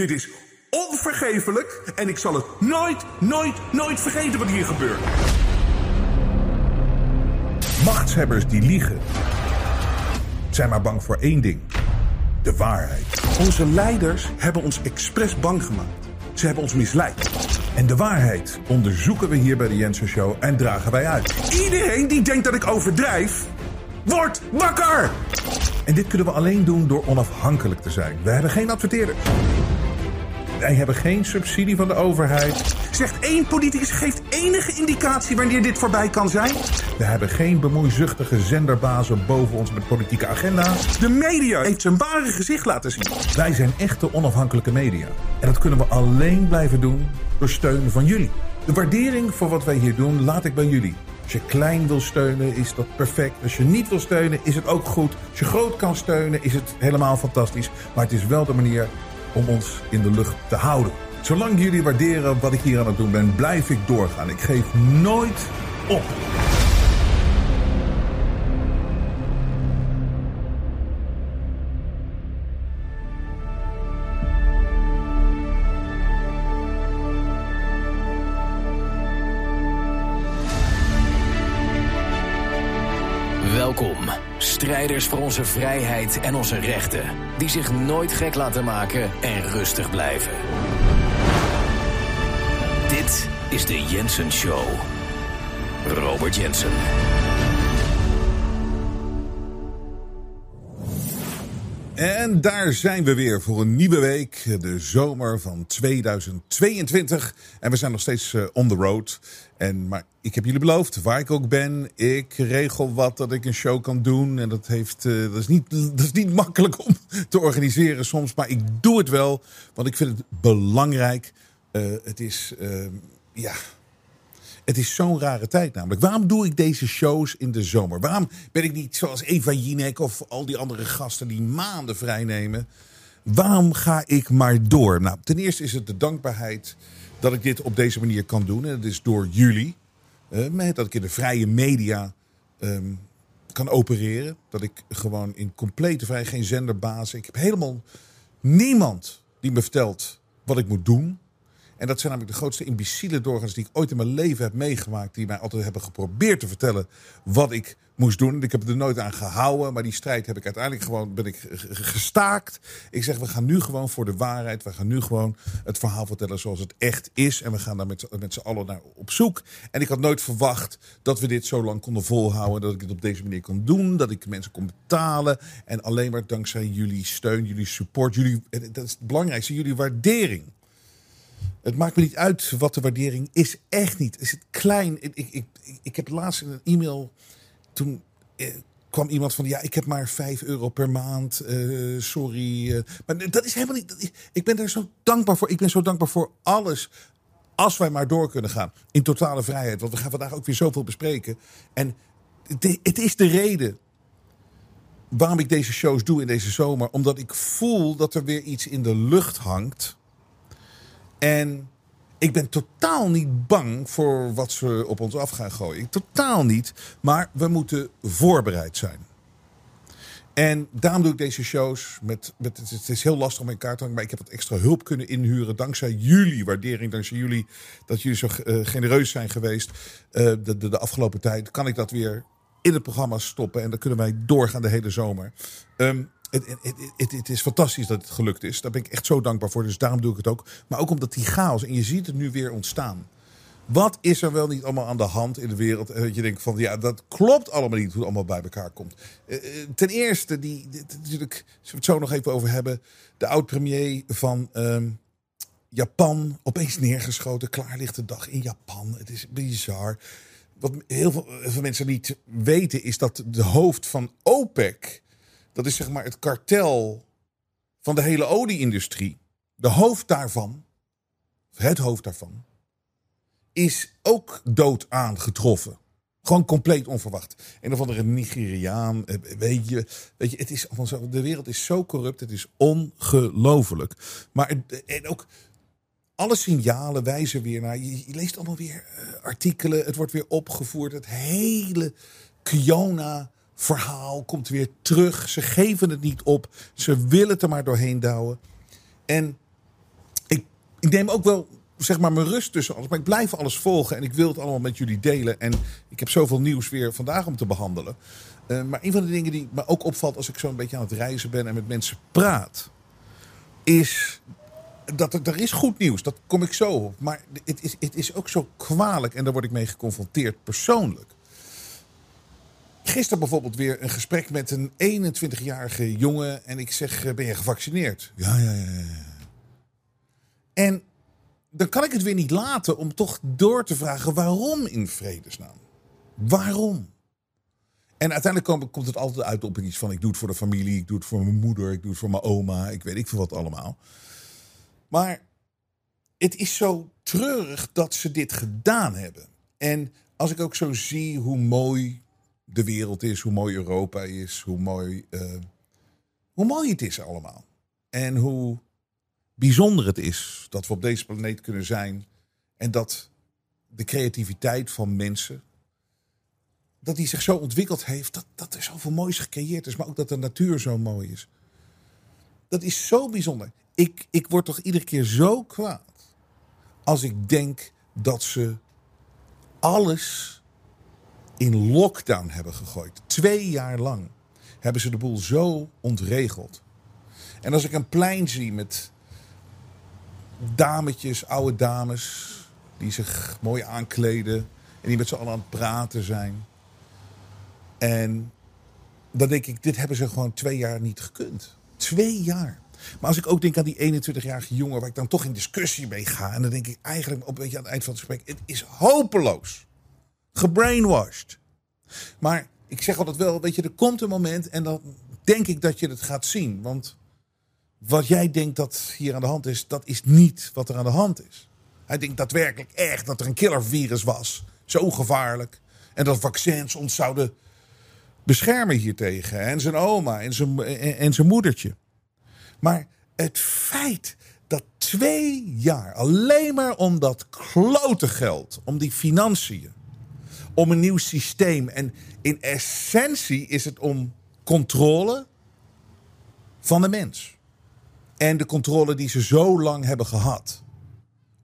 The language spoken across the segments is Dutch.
Dit is onvergeeflijk en ik zal het nooit, nooit, nooit vergeten wat hier gebeurt. Machtshebbers die liegen zijn maar bang voor één ding: de waarheid. Onze leiders hebben ons expres bang gemaakt. Ze hebben ons misleid. En de waarheid onderzoeken we hier bij de Jensen Show en dragen wij uit. Iedereen die denkt dat ik overdrijf, wordt wakker! En dit kunnen we alleen doen door onafhankelijk te zijn. We hebben geen adverteerders. Wij hebben geen subsidie van de overheid. Zegt één politicus geeft enige indicatie wanneer dit voorbij kan zijn? We hebben geen bemoeizuchtige zenderbazen boven ons met politieke agenda's. De media heeft zijn ware gezicht laten zien. Wij zijn echte onafhankelijke media. En dat kunnen we alleen blijven doen door steun van jullie. De waardering voor wat wij hier doen laat ik bij jullie. Als je klein wil steunen, is dat perfect. Als je niet wil steunen, is het ook goed. Als je groot kan steunen, is het helemaal fantastisch. Maar het is wel de manier om ons in de lucht te houden. Zolang jullie waarderen wat ik hier aan het doen ben, blijf ik doorgaan. Ik geef nooit op. Welkom, strijders voor onze vrijheid en onze rechten, die zich nooit gek laten maken en rustig blijven. Dit is de Jensen Show. Robert Jensen. En daar zijn we weer voor een nieuwe week, de zomer van 2022. En we zijn nog steeds uh, on the road. En, maar ik heb jullie beloofd, waar ik ook ben, ik regel wat dat ik een show kan doen. En dat, heeft, uh, dat, is, niet, dat is niet makkelijk om te organiseren soms, maar ik doe het wel. Want ik vind het belangrijk. Uh, het is, ja... Het is zo'n rare tijd namelijk. Waarom doe ik deze shows in de zomer? Waarom ben ik niet zoals Eva Jinek of al die andere gasten die maanden vrijnemen? Waarom ga ik maar door? Nou, ten eerste is het de dankbaarheid dat ik dit op deze manier kan doen. En dat is door jullie. Uh, dat ik in de vrije media um, kan opereren. Dat ik gewoon in complete vrijheid, geen zenderbaas. Ik heb helemaal niemand die me vertelt wat ik moet doen. En dat zijn namelijk de grootste imbeciele doorgaans die ik ooit in mijn leven heb meegemaakt. Die mij altijd hebben geprobeerd te vertellen wat ik moest doen. Ik heb er nooit aan gehouden. Maar die strijd heb ik uiteindelijk gewoon ben ik gestaakt. Ik zeg, we gaan nu gewoon voor de waarheid. We gaan nu gewoon het verhaal vertellen zoals het echt is. En we gaan daar met, met z'n allen naar op zoek. En ik had nooit verwacht dat we dit zo lang konden volhouden. Dat ik het op deze manier kon doen. Dat ik mensen kon betalen. En alleen maar dankzij jullie steun, jullie support. Jullie, dat is het belangrijkste, jullie waardering. Het maakt me niet uit wat de waardering is. Echt niet. Is het klein? Ik, ik, ik, ik heb laatst in een e-mail. Toen eh, kwam iemand van. Ja, ik heb maar 5 euro per maand. Uh, sorry. Uh, maar dat is helemaal niet. Ik ben daar zo dankbaar voor. Ik ben zo dankbaar voor alles. Als wij maar door kunnen gaan. In totale vrijheid. Want we gaan vandaag ook weer zoveel bespreken. En het is de reden waarom ik deze shows doe in deze zomer. Omdat ik voel dat er weer iets in de lucht hangt en ik ben totaal niet bang voor wat ze op ons af gaan gooien. Totaal niet. Maar we moeten voorbereid zijn. En daarom doe ik deze shows. Met, het is heel lastig om in kaart te hangen. Maar ik heb wat extra hulp kunnen inhuren. Dankzij jullie waardering. Dankzij jullie dat jullie zo uh, genereus zijn geweest. De, de, de afgelopen tijd. Kan ik dat weer in het programma stoppen. En dan kunnen wij doorgaan de hele zomer. Um, het, het, het, is fantastisch dat het gelukt is. Daar ben ik echt zo dankbaar voor. Dus daarom doe ik het ook. Maar ook omdat die chaos. En je ziet het nu weer ontstaan. Wat is er wel niet allemaal aan de hand in de wereld? Dat je denkt van ja, dat klopt allemaal niet hoe het allemaal bij elkaar komt. ten eerste, die, natuurlijk, zullen we het zo nog even over hebben. De oud-premier van um, Japan opeens neergeschoten. Klaar ligt de dag in Japan. Het is bizar. Wat heel veel, veel mensen niet weten is dat de hoofd van OPEC dat is zeg maar het kartel van de hele olieindustrie. De hoofd daarvan, het hoofd daarvan, is ook dood aangetroffen. Gewoon compleet onverwacht. Een of andere Nigeriaan. eh, Weet je, weet je het is de wereld is zo corrupt. Het is ongelooflijk. Maar en ook alle signalen wijzen weer naar. Je, leest allemaal weer eh, artikelen. Het wordt weer opgevoerd. Het hele Kiona-verhaal komt weer terug. Ze geven het niet op. Ze willen het er maar doorheen douwen. En ik, neem ook wel zeg maar mijn rust tussen alles. Maar ik blijf alles volgen en ik wil het allemaal met jullie delen. En ik heb zoveel nieuws weer vandaag om te behandelen. Eh, maar een van de dingen die me ook opvalt als ik zo een beetje aan het reizen ben en met mensen praat, is dat er, er is goed nieuws. Dat kom ik zo op. Maar het is, het is ook zo kwalijk en daar word ik mee geconfronteerd persoonlijk. Gisteren bijvoorbeeld weer een gesprek met een 21-jarige jongen. En ik zeg, eh, ben je gevaccineerd? Ja, ja, ja. ja. En dan kan ik het weer niet laten om toch door te vragen waarom in vredesnaam. Waarom? En uiteindelijk komt, het altijd uit op iets van ik doe het voor de familie, ik doe het voor mijn moeder, ik doe het voor mijn oma, ik weet ik veel wat allemaal. Maar het is zo treurig dat ze dit gedaan hebben. En als ik ook zo zie hoe mooi de wereld is, hoe mooi Europa is, hoe mooi, eh, hoe mooi het is allemaal. En hoe bijzonder het is dat we op deze planeet kunnen zijn. En dat de creativiteit van mensen, dat die zich zo ontwikkeld heeft, dat, dat er zoveel moois gecreëerd is, maar ook dat de natuur zo mooi is. Dat is zo bijzonder. Ik, ik word toch iedere keer zo kwaad als ik denk dat ze alles in lockdown hebben gegooid. Twee jaar lang hebben ze de boel zo ontregeld. En als ik een plein zie met dametjes, oude dames, die zich mooi aankleden en die met z'n allen aan het praten zijn. En dan denk ik, dit hebben ze gewoon twee jaar niet gekund. Twee jaar. Maar als ik ook denk aan die 21-jarige jongen waar ik dan toch in discussie mee ga. En dan denk ik eigenlijk op een beetje aan het eind van het gesprek. Het is hopeloos. Gebrainwashed. Maar ik zeg altijd wel, weet je, er komt een moment en dan denk ik dat je het gaat zien. Want wat jij denkt dat hier aan de hand is, dat is niet wat er aan de hand is. Hij denkt daadwerkelijk echt dat er een killervirus was. Zo gevaarlijk. En dat vaccins ons zouden beschermen hiertegen. En zijn oma en zijn, en, zijn moedertje. Maar het feit dat twee jaar alleen maar om dat klote geld, om die financiën, om een nieuw systeem. En in essentie is het om controle van de mens. En de controle die ze zo lang hebben gehad.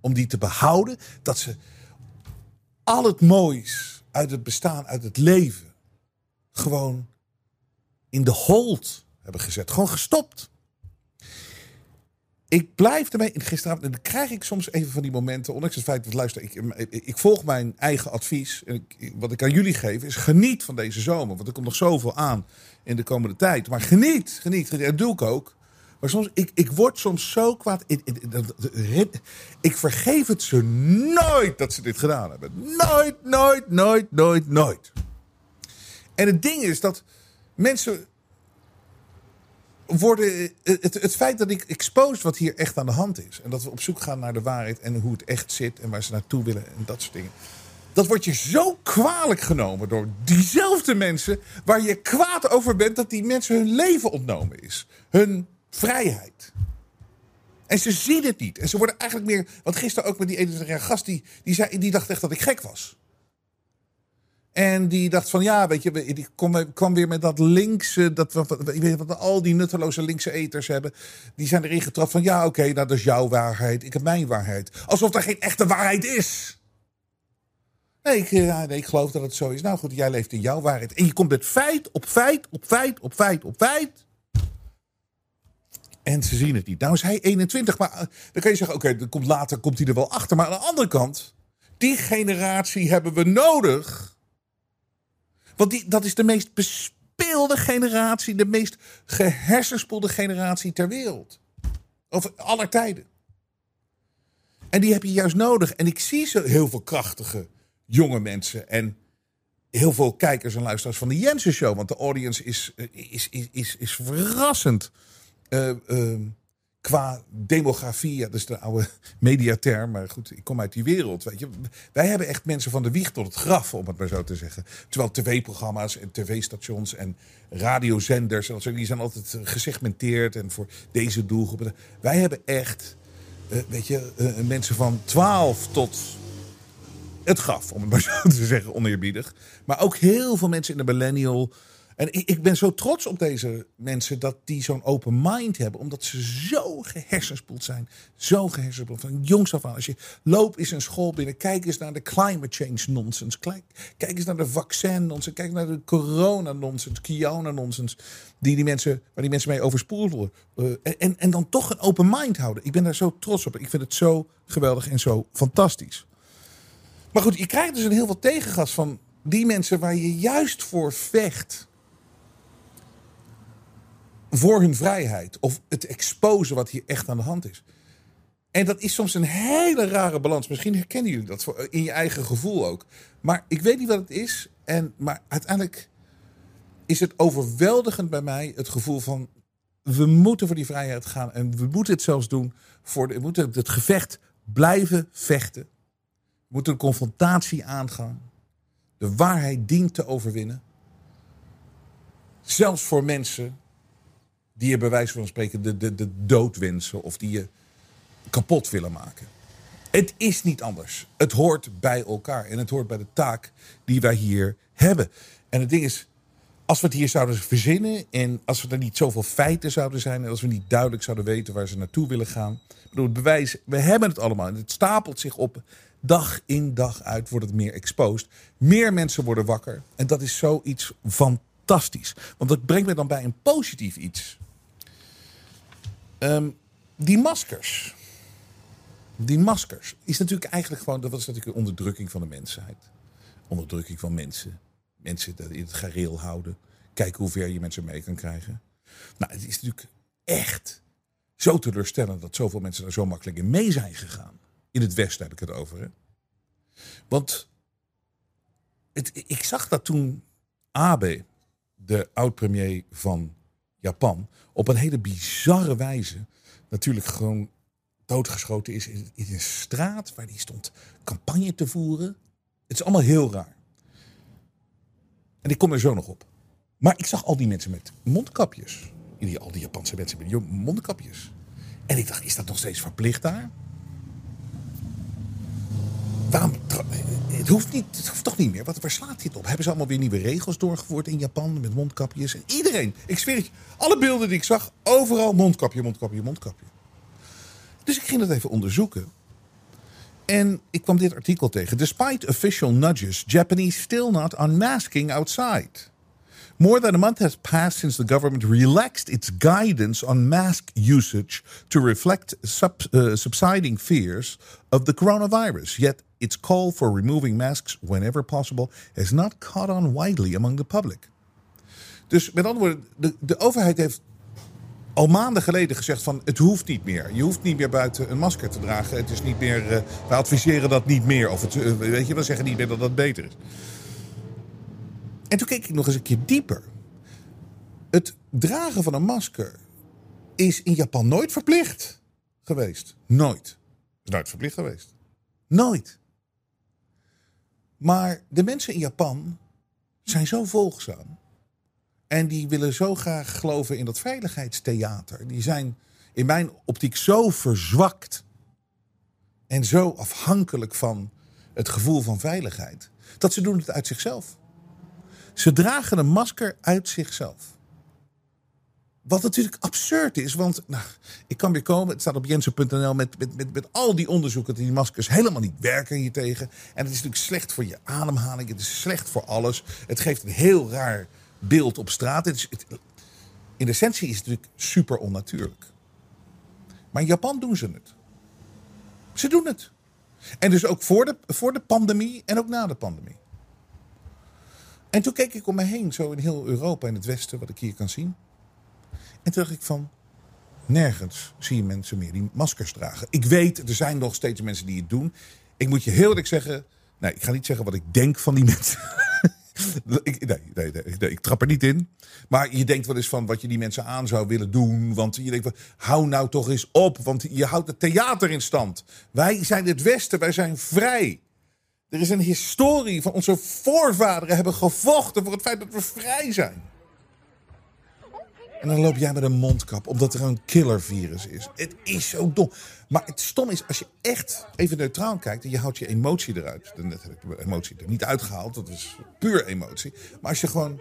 Om die te behouden, dat ze al het moois uit het bestaan, uit het leven, gewoon in de hold hebben gezet. Gewoon gestopt. Ik blijf ermee. Gisteravond en dan krijg ik soms even van die momenten. Ondanks het feit dat luister, ik, ik, ik volg mijn eigen advies. En wat ik aan jullie geef is geniet van deze zomer. Want er komt nog zoveel aan in de komende tijd. Maar geniet, geniet. Dat doe ik ook. Maar soms, ik, ik word soms zo kwaad. Ik vergeef het ze nooit dat ze dit gedaan hebben. Nooit, nooit, nooit, nooit, nooit. En het ding is dat mensen worden. Het, het feit dat ik expose wat hier echt aan de hand is. En dat we op zoek gaan naar de waarheid en hoe het echt zit en waar ze naartoe willen en dat soort dingen. Dat wordt je zo kwalijk genomen door diezelfde mensen waar je kwaad over bent dat die mensen hun leven ontnomen is. Hun vrijheid. En ze zien het niet. En ze worden eigenlijk meer. Want gisteren ook met die 21-jarige gast, die, die, zei, die dacht echt dat ik gek was. En die dacht van ja, weet je, die kwam, weer met dat linkse, dat ik weet wat al die nutteloze linkse eters hebben. Die zijn erin getrapt van ja, oké, dat is jouw waarheid, ik heb mijn waarheid. Alsof er geen echte waarheid is. Nee ik, ja, nee, geloof dat het zo is. Nou goed, jij leeft in jouw waarheid. En je komt met feit op feit op feit op feit op feit. En ze zien het niet. Nou is hij 21, maar dan kan je zeggen, oké, okay, komt later komt hij er wel achter. Maar aan de andere kant, die generatie hebben we nodig. Want die, dat is de meest bespeelde generatie, de meest gehersenspoelde generatie ter wereld. Over aller tijden. En die heb je juist nodig. En ik zie zo heel veel krachtige jonge mensen. En heel veel kijkers en luisteraars van de Jensen Show. Want de audience is, is, is, is, is verrassend uh, qua demografie, ja, dat is de oude mediaterm, maar goed, ik kom uit die wereld. Weet je. Wij hebben echt mensen van de wieg tot het graf, om het maar zo te zeggen. Terwijl tv-programma's en tv-stations en radiozenders, die zijn altijd gesegmenteerd en voor deze doelgroepen. Wij hebben echt, eh, weet je, eh, mensen van 12 tot het graf, om het maar zo te zeggen, oneerbiedig. Maar ook heel veel mensen in de millennial en ik, ik, ben zo trots op deze mensen dat die zo'n open mind hebben. Omdat ze zo gehersenspoeld zijn. Zo gehersenspoeld. Van jongs af aan. Als je loopt is een school binnen. Kijk eens naar de climate change nonsense. Kijk, eens naar de vaccin nonsense. Kijk naar de corona nonsense. Kiona nonsense. Die die mensen, waar die mensen mee overspoeld worden. Uh, en, en dan toch een open mind houden. Ik ben daar zo trots op. Ik vind het zo geweldig en zo fantastisch. Maar goed, je krijgt dus een heel veel tegengas van die mensen waar je juist voor vecht voor hun vrijheid. Of het exposen wat hier echt aan de hand is. En dat is soms een hele rare balans. Misschien herkennen jullie dat in je eigen gevoel ook. Maar ik weet niet wat het is. En, maar uiteindelijk is het overweldigend bij mij het gevoel van... we moeten voor die vrijheid gaan. En we moeten het zelfs doen. Voor de, we moeten het gevecht blijven vechten. We moeten de confrontatie aangaan. De waarheid dient te overwinnen. Zelfs voor mensen die je bij wijze van spreken de, de, de dood wensen of die je kapot willen maken. Het is niet anders. Het hoort bij elkaar en het hoort bij de taak die wij hier hebben. En het ding is, als we het hier zouden verzinnen en als er niet zoveel feiten zouden zijn en als we niet duidelijk zouden weten waar ze naartoe willen gaan. Bedoel, het bewijs, we hebben het allemaal en het stapelt zich op. Dag in dag uit wordt het meer exposed. Meer mensen worden wakker en dat is zoiets fantastisch. Want dat brengt me dan bij een positief iets. Um, die maskers. Die maskers is natuurlijk eigenlijk gewoon, dat was natuurlijk een onderdrukking van de mensheid. Onderdrukking van mensen. Mensen in het gareel houden. Kijken hoe ver je mensen mee kan krijgen. Nou, het is natuurlijk echt zo teleurstellend dat zoveel mensen daar zo makkelijk in mee zijn gegaan. In het Westen heb ik het over. Hè? Want het, ik zag dat toen Abe, de oud-premier van Japan op een hele bizarre wijze natuurlijk gewoon doodgeschoten is in, een straat waar die stond campagne te voeren. Het is allemaal heel raar. En ik kom er zo nog op. Maar ik zag al die mensen met mondkapjes. Al die Japanse mensen met mondkapjes. En ik dacht, is dat nog steeds verplicht daar? Waarom? Het hoeft, niet, het hoeft toch niet meer? Wat, waar slaat dit op? Hebben ze allemaal weer nieuwe regels doorgevoerd in Japan met mondkapjes? En iedereen, ik zweer het alle beelden die ik zag, overal mondkapje, mondkapje, mondkapje. Dus ik ging dat even onderzoeken. En ik kwam dit artikel tegen. Despite official nudges, Japanese still not unmasking outside. More than a month has passed since the government relaxed its guidance on mask usage to reflect uh, subsiding fears of the coronavirus. Yet its call for removing masks whenever possible has not caught on widely among the public. Dus met andere woorden, de, de overheid heeft al maanden geleden gezegd van het hoeft niet meer. Je hoeft niet meer buiten een masker te dragen. Het is niet meer, uh, adviseren dat niet meer. Of het, uh, weet je, we zeggen niet meer dat dat beter is. En toen keek ik nog eens een keer dieper. Het dragen van een masker is in Japan nooit verplicht geweest. Nooit. Is nooit verplicht geweest. Nooit. Maar de mensen in Japan zijn zo volgzaam. En die willen zo graag geloven in dat veiligheidstheater. Die zijn in mijn optiek zo verzwakt. En zo afhankelijk van het gevoel van veiligheid. Dat ze doen het uit zichzelf. Ze dragen een masker uit zichzelf. Wat natuurlijk absurd is, want nou, ik kan weer komen. Het staat op jensen.nl met, met, met, met al die onderzoeken dat die maskers helemaal niet werken hiertegen. En het is natuurlijk slecht voor je ademhaling. Het is slecht voor alles. Het geeft een heel raar beeld op straat. Het is, in essentie is het natuurlijk super onnatuurlijk. Maar in Japan doen ze het. Ze doen het. En dus ook voor de, voor de pandemie en ook na de pandemie. En toen keek ik om me heen, zo in heel Europa en het Westen, wat ik hier kan zien. En toen dacht ik van, nergens zie je mensen meer die maskers dragen. Ik weet, er zijn nog steeds mensen die het doen. Ik moet je heel eerlijk zeggen, nee, ik ga niet zeggen wat ik denk van die mensen. Ik, nee, nee, nee, ik trap er niet in. Maar je denkt wel eens van wat je die mensen aan zou willen doen. Want je denkt van, hou nou toch eens op. Want je houdt het theater in stand. Wij zijn het Westen, wij zijn vrij. Er is een historie van onze voorvaderen hebben gevochten voor het feit dat we vrij zijn. En dan loop jij met een mondkap omdat er een killervirus is. Het is zo dom. Maar het stom is, als je echt even neutraal kijkt en je houdt je emotie eruit. Net heb ik emotie er niet uitgehaald, dat is puur emotie. Maar als je gewoon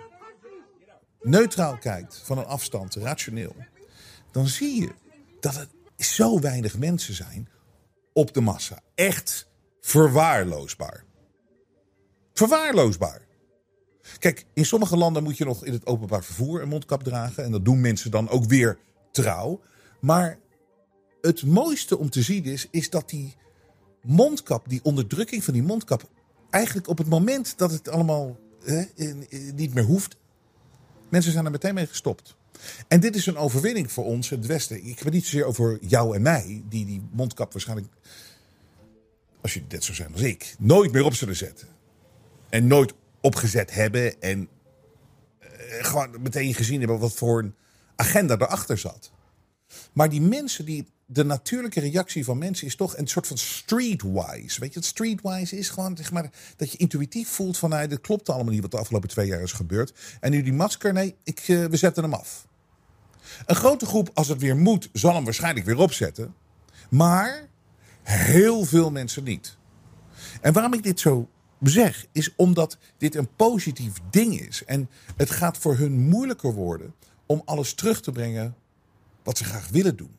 neutraal kijkt, van een afstand, rationeel. Dan zie je dat het zo weinig mensen zijn op de massa. Echt verwaarloosbaar. Verwaarloosbaar. Kijk, in sommige landen moet je nog in het openbaar vervoer een mondkap dragen. En dat doen mensen dan ook weer trouw. Maar het mooiste om te zien is, is dat die mondkap, die onderdrukking van die mondkap, eigenlijk op het moment dat het allemaal niet meer hoeft, mensen zijn er meteen mee gestopt. En dit is een overwinning voor ons, het Westen. Ik heb het niet zozeer over jou en mij, die die mondkap waarschijnlijk, als je net zo zijn als ik, nooit meer op zullen zetten. En nooit opgezet hebben en uh, gewoon meteen gezien hebben wat voor een agenda erachter zat. Maar die mensen die. De natuurlijke reactie van mensen is toch een soort van streetwise. Weet je streetwise is? Gewoon zeg maar, dat je intuïtief voelt van... Nou, klopt allemaal niet wat de afgelopen twee jaar is gebeurd. En nu die masker, nee, ik, uh, we zetten hem af. Een grote groep, als het weer moet, zal hem waarschijnlijk weer opzetten. Maar heel veel mensen niet. En waarom ik dit zo zeg, is omdat dit een positief ding is. En het gaat voor hun moeilijker worden om alles terug te brengen wat ze graag willen doen.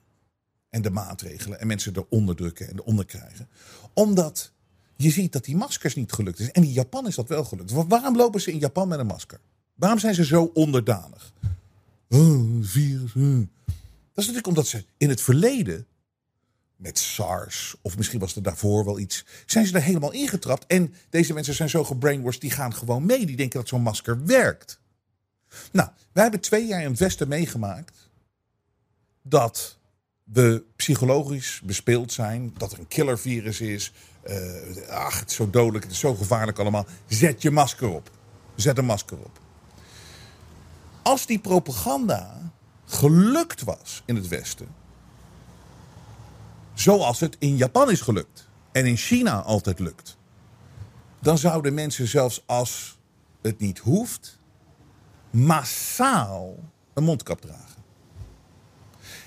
En de maatregelen en mensen eronder drukken en eronder krijgen. Omdat je ziet dat die maskers niet gelukt is. En in Japan is dat wel gelukt. Waarom lopen ze in Japan met een masker? Waarom zijn ze zo onderdanig? Oh, virus. Dat is natuurlijk omdat ze in het verleden met SARS, of misschien was er daarvoor wel iets, zijn ze er helemaal ingetrapt. En deze mensen zijn zo gebrainwashed, die gaan gewoon mee. Die denken dat zo'n masker werkt. Nou, wij hebben twee jaar in het Westen meegemaakt dat we psychologisch bespeeld zijn, dat er een killervirus is. Uh, ach, het is zo dodelijk, het is zo gevaarlijk allemaal. Zet je masker op. Zet een masker op. Als die propaganda gelukt was in het Westen, Zoals het in Japan is gelukt. En in China altijd lukt. Dan zouden mensen zelfs als het niet hoeft, massaal een mondkap dragen.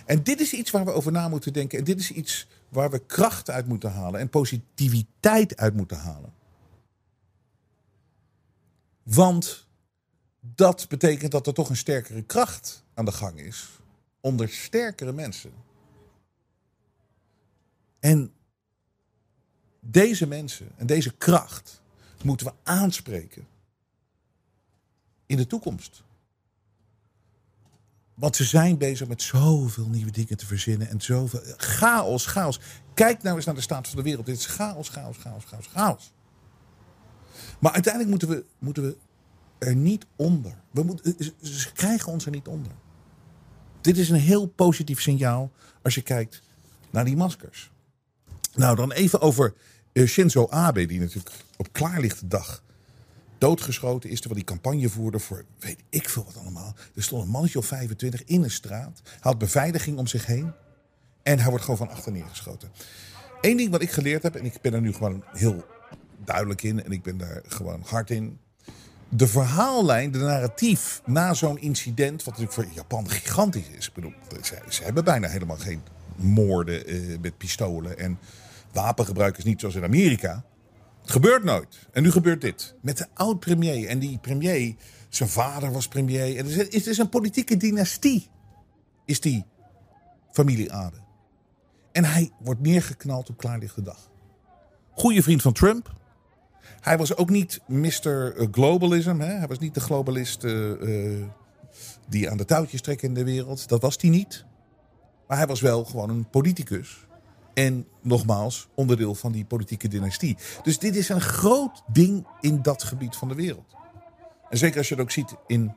En dit is iets waar we over na moeten denken. En dit is iets waar we kracht uit moeten halen en positiviteit uit moeten halen. Want dat betekent dat er toch een sterkere kracht aan de gang is onder sterkere mensen. En deze mensen en deze kracht moeten we aanspreken in de toekomst. Want ze zijn bezig met zoveel nieuwe dingen te verzinnen en zoveel chaos, chaos. Kijk nou eens naar de staat van de wereld. Dit is chaos, chaos, chaos, chaos, chaos. Maar uiteindelijk moeten we, moeten we er niet onder. We moeten, ze krijgen ons er niet onder. Dit is een heel positief signaal als je kijkt naar die maskers. Nou, dan even over uh, Shinzo Abe, die natuurlijk op klaarlichte dag doodgeschoten is. Terwijl die campagne voerde voor weet ik veel wat allemaal. Er stond een mannetje of 25 in een straat. Had beveiliging om zich heen. En hij wordt gewoon van achter neergeschoten. Eén ding wat ik geleerd heb, en ik ben er nu gewoon heel duidelijk in. En ik ben daar gewoon hard in. De verhaallijn, de narratief na zo'n incident, wat natuurlijk voor Japan gigantisch is. Ik bedoel, ze, ze hebben bijna helemaal geen moorden uh, met pistolen en wapengebruik is niet zoals in Amerika. Het gebeurt nooit. En nu gebeurt dit. Met de oud-premier. En die premier, zijn vader was premier. Het is, een politieke dynastie. Is die familie Ade. En hij wordt neergeknald op klaarlichte dag. Goeie vriend van Trump. Hij was ook niet Mr. Globalism. Hè? Hij was niet de globalist uh, die aan de touwtjes trekt in de wereld. Dat was hij niet. Maar hij was wel gewoon een politicus. En nogmaals, onderdeel van die politieke dynastie. Dus dit is een groot ding in dat gebied van de wereld. En zeker als je het ook ziet in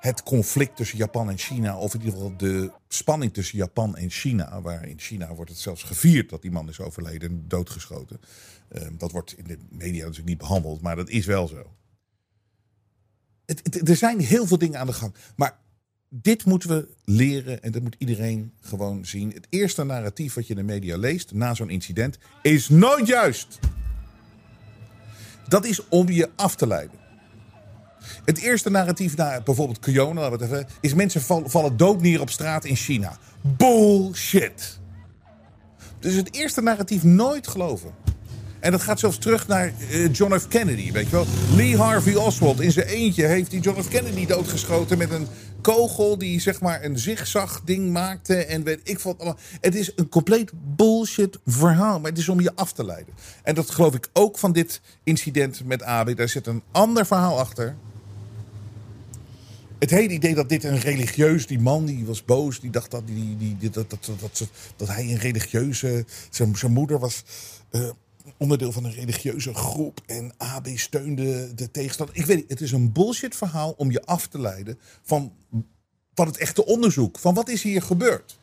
het conflict tussen Japan en China, of in ieder geval de spanning tussen Japan en China, waar in China wordt het zelfs gevierd dat die man is overleden en doodgeschoten. Ehm, dat wordt in de media natuurlijk niet behandeld, maar dat is wel zo. Er zijn heel veel dingen aan de gang. Maar dit moeten we leren en dat moet iedereen gewoon zien. Het eerste narratief wat je in de media leest na zo'n incident is nooit juist. Dat is om je af te leiden. Het eerste narratief na bijvoorbeeld corona is mensen vallen dood neer op straat in China. Bullshit. Dus het eerste narratief nooit geloven. En dat gaat zelfs terug naar uh, John F. Kennedy, weet je wel. Lee Harvey Oswald in zijn eentje heeft die John F. Kennedy doodgeschoten met een kogel die zeg maar een zigzag ding maakte en weet ik wat allemaal. Het is een compleet bullshit verhaal, maar het is om je af te leiden. En dat geloof ik ook van dit incident met Abe. Daar zit een ander verhaal achter. Het hele idee dat dit een religieus, die man die was boos, die dacht dat, die, die, dat, dat, dat, hij een religieuze, zijn, zijn moeder was uh, onderdeel van een religieuze groep en AB steunde de tegenstander. Ik weet niet, het is een bullshit verhaal om je af te leiden van, van het echte onderzoek. Van wat is hier gebeurd?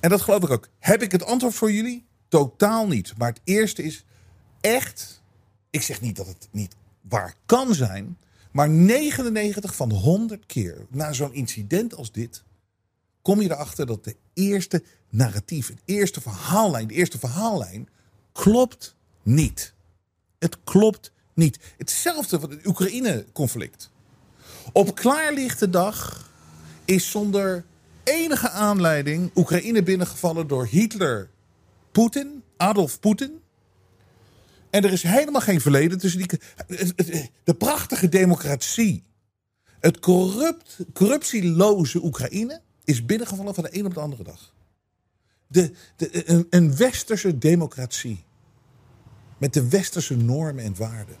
En dat geloof ik ook. Heb ik het antwoord voor jullie? Totaal niet. Maar het eerste is echt. Ik zeg niet dat het niet waar kan zijn. Maar 99 van 100 keer na zo'n incident als dit. Kom je erachter dat de eerste narratief, de eerste verhaallijn, de eerste verhaallijn klopt niet. Het klopt niet. Hetzelfde van het Oekraïne-conflict. Op klaarlichte dag is zonder enige aanleiding Oekraïne binnengevallen door Hitler, Poetin, Adolf Poetin. En er is helemaal geen verleden tussen die. De prachtige democratie. Het corrupt, corruptieloze Oekraïne is binnengevallen van de een op de andere dag de, de, een, westerse democratie. Met de westerse normen en waarden.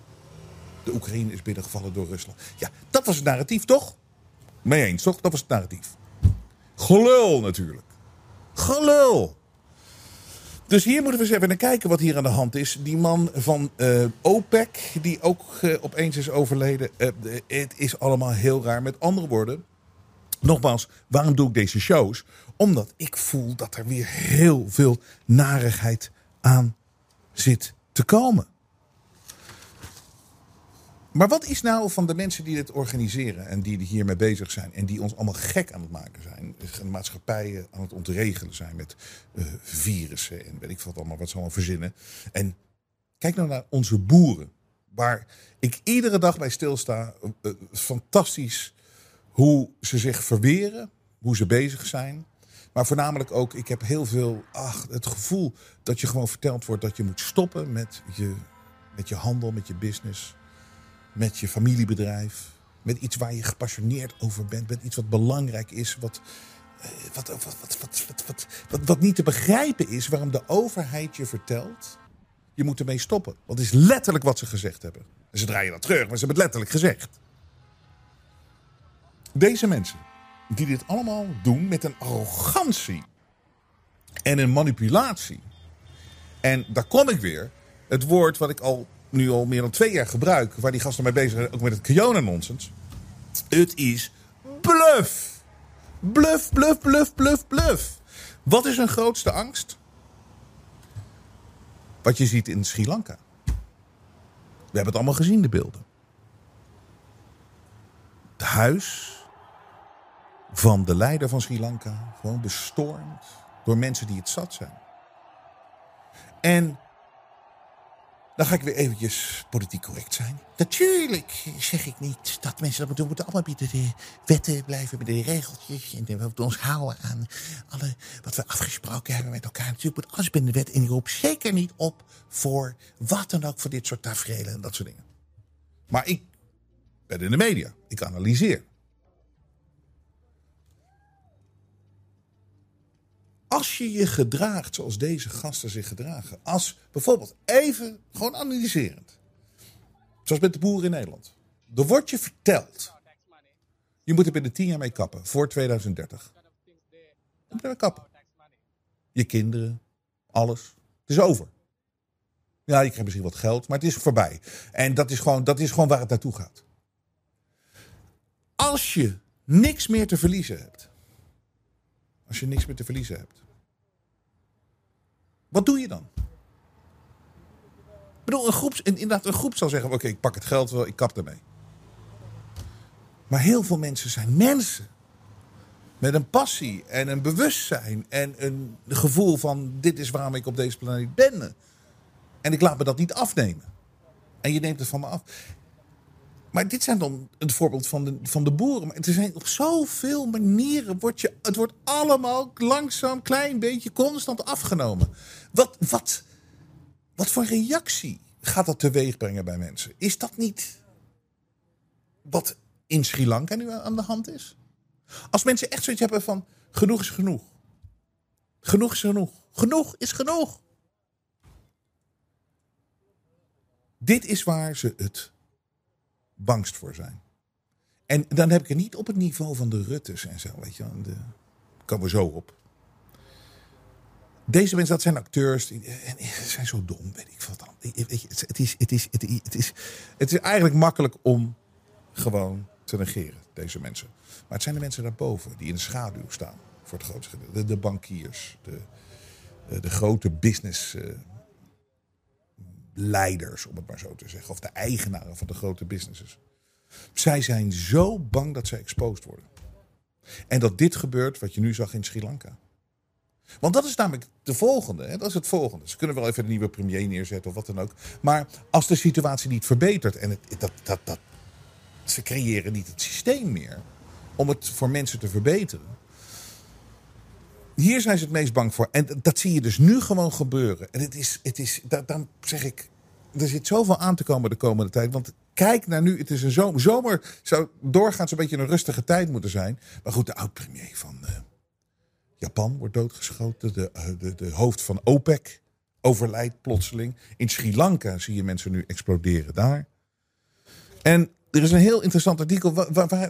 De Oekraïne is binnengevallen door Rusland. Ja, dat was het narratief, toch? Mee eens, toch? Dat was het narratief. Gelul natuurlijk. Gelul. Dus hier moeten we eens even naar kijken wat hier aan de hand is. Die man van uh, OPEC, die ook uh, opeens is overleden. Uh, het is allemaal heel raar. Met andere woorden, nogmaals, waarom doe ik deze shows? Omdat ik voel dat er weer heel veel narigheid aan zit te komen. Maar wat is nou van de mensen die dit organiseren en die hiermee bezig zijn en die ons allemaal gek aan het maken zijn, de maatschappijen aan het ontregelen zijn met uh, virussen en weet ik wat allemaal, wat ze allemaal verzinnen. En kijk nou naar onze boeren, waar ik iedere dag bij stilsta. Uh, fantastisch hoe ze zich verweren, hoe ze bezig zijn. Maar voornamelijk ook, ik heb heel veel ach, het gevoel dat je gewoon verteld wordt dat je moet stoppen met je, met je handel, met je business, met je familiebedrijf. Met iets waar je gepassioneerd over bent, met iets wat belangrijk is, wat, eh, wat, wat, wat, niet te begrijpen is, waarom de overheid je vertelt. Je moet ermee stoppen. Want is letterlijk wat ze gezegd hebben. En ze draaien dat terug, maar ze hebben het letterlijk gezegd. Deze mensen die dit allemaal doen met een arrogantie en een manipulatie. En daar kom ik weer. Het woord wat ik al nu al meer dan twee jaar gebruik, waar die gasten mee bezig zijn, ook met het Kiona-nonsens. Het is bluff. Bluff, bluff, bluff, bluff, bluff. Wat is hun grootste angst? Wat je ziet in Sri Lanka. We hebben het allemaal gezien, de beelden. Het huis van de leider van Sri Lanka. Gewoon bestormd door mensen die het zat zijn. En dan ga ik weer eventjes politiek correct zijn. Natuurlijk zeg ik niet dat mensen dat moeten. We moeten allemaal binnen de wetten blijven, bij de regeltjes. En we moeten ons houden aan alle, wat we afgesproken hebben met elkaar. Natuurlijk moet alles binnen de wet. En ik roep zeker niet op voor wat dan ook voor dit soort tafereelen en dat soort dingen. Maar ik ben in de media. Ik analyseer. Als je je gedraagt zoals deze gasten zich gedragen. Als bijvoorbeeld even gewoon analyserend. Zoals met de boeren in Nederland. Er wordt je verteld. Je moet er binnen tien jaar mee kappen. Voor 2030. Je moet er mee kappen. Je kinderen. Alles. Het is over. Ja, je krijgt misschien wat geld, maar het is voorbij. En dat is gewoon, dat is gewoon waar het naartoe gaat. als je niks meer te verliezen hebt. Als je niks meer te verliezen hebt. Wat doe je dan? Ik bedoel, een groep, inderdaad, een groep zal zeggen: Oké, ik pak het geld wel, ik kap ermee. Maar heel veel mensen zijn mensen. Met een passie en een bewustzijn en een gevoel van: dit is waarom ik op deze planeet ben. En ik laat me dat niet afnemen. En je neemt het van me af. Maar dit zijn dan het voorbeeld van de, van de boeren. Er zijn op zoveel manieren. Wordt je, het wordt allemaal langzaam, klein beetje, constant afgenomen. Wat, wat, wat voor reactie gaat dat teweeg brengen bij mensen? Is dat niet wat in Sri Lanka nu aan de hand is? Als mensen echt zoiets hebben van: genoeg is genoeg. Genoeg is genoeg. Genoeg is genoeg. Dit is waar ze het bangst voor zijn. En dan heb ik het niet op het niveau van de Ruttes en zo, weet je De, komen we zo op. Deze mensen, dat zijn acteurs, en zijn zo dom, weet ik wat dan. het, is, het, is, het, is, het, is, het is eigenlijk makkelijk om gewoon te negeren, deze mensen. Maar het zijn de mensen daarboven, die in de schaduw staan, voor het grootste gedeelte. De, bankiers, de, de grote business uh, leiders, om het maar zo te zeggen. Of de eigenaren van de grote businesses. Zij zijn zo bang dat zij exposed worden. En dat dit gebeurt wat je nu zag in Sri Lanka. Want dat is namelijk de volgende. Hè? Dat is het volgende. Ze kunnen wel even een nieuwe premier neerzetten of wat dan ook. Maar als de situatie niet verbetert en dat, dat, dat, ze creëren niet het systeem meer om het voor mensen te verbeteren. Hier zijn ze het meest bang voor. En dat zie je dus nu gewoon gebeuren. En het is, het is dan zeg ik, er zit zoveel aan te komen de komende tijd. Want kijk naar nu, het is een zomer. Zomer zou doorgaans een beetje een rustige tijd moeten zijn. Maar goed, de oud-premier van uh, Japan wordt doodgeschoten. De, uh, de, de hoofd van OPEC overlijdt plotseling. In Sri Lanka zie je mensen nu exploderen daar. En er is een heel interessant artikel. Wat,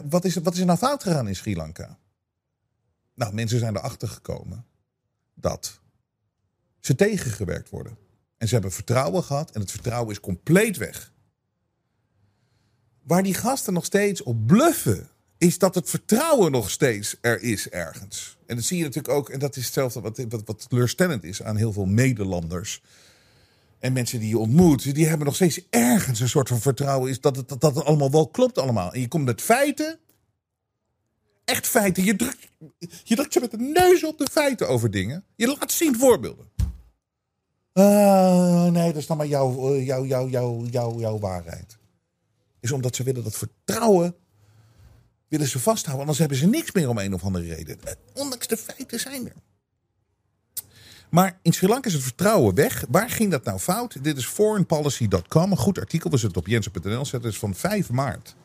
wat, is, wat is er nou fout gegaan in Sri Lanka? Nou, mensen zijn erachter gekomen dat ze tegengewerkt worden. En ze hebben vertrouwen gehad en het vertrouwen is compleet weg. Waar die gasten nog steeds op bluffen, is dat het vertrouwen nog steeds er is ergens. En dat zie je natuurlijk ook, en dat is hetzelfde wat, wat, wat teleurstellend is aan heel veel Nederlanders. En mensen die je ontmoet, die hebben nog steeds ergens een soort van vertrouwen is dat het, dat, het allemaal wel klopt allemaal. En je komt met feiten echt feiten. Je drukt, je drukt ze met de neus op de feiten over dingen. Je laat zien voorbeelden. Uh, nee, dat is dan maar jouw, jouw, jouw, jouw, jouw, jouw waarheid. Is omdat ze willen dat vertrouwen willen ze vasthouden. Anders hebben ze niks meer om een of andere reden. Ondanks de feiten zijn er. Maar in Sri Lanka is het vertrouwen weg. Waar ging dat nou fout? Dit is foreignpolicy.com. Een goed artikel. We zullen het op jensen.nl zetten. Het is van 5 maart.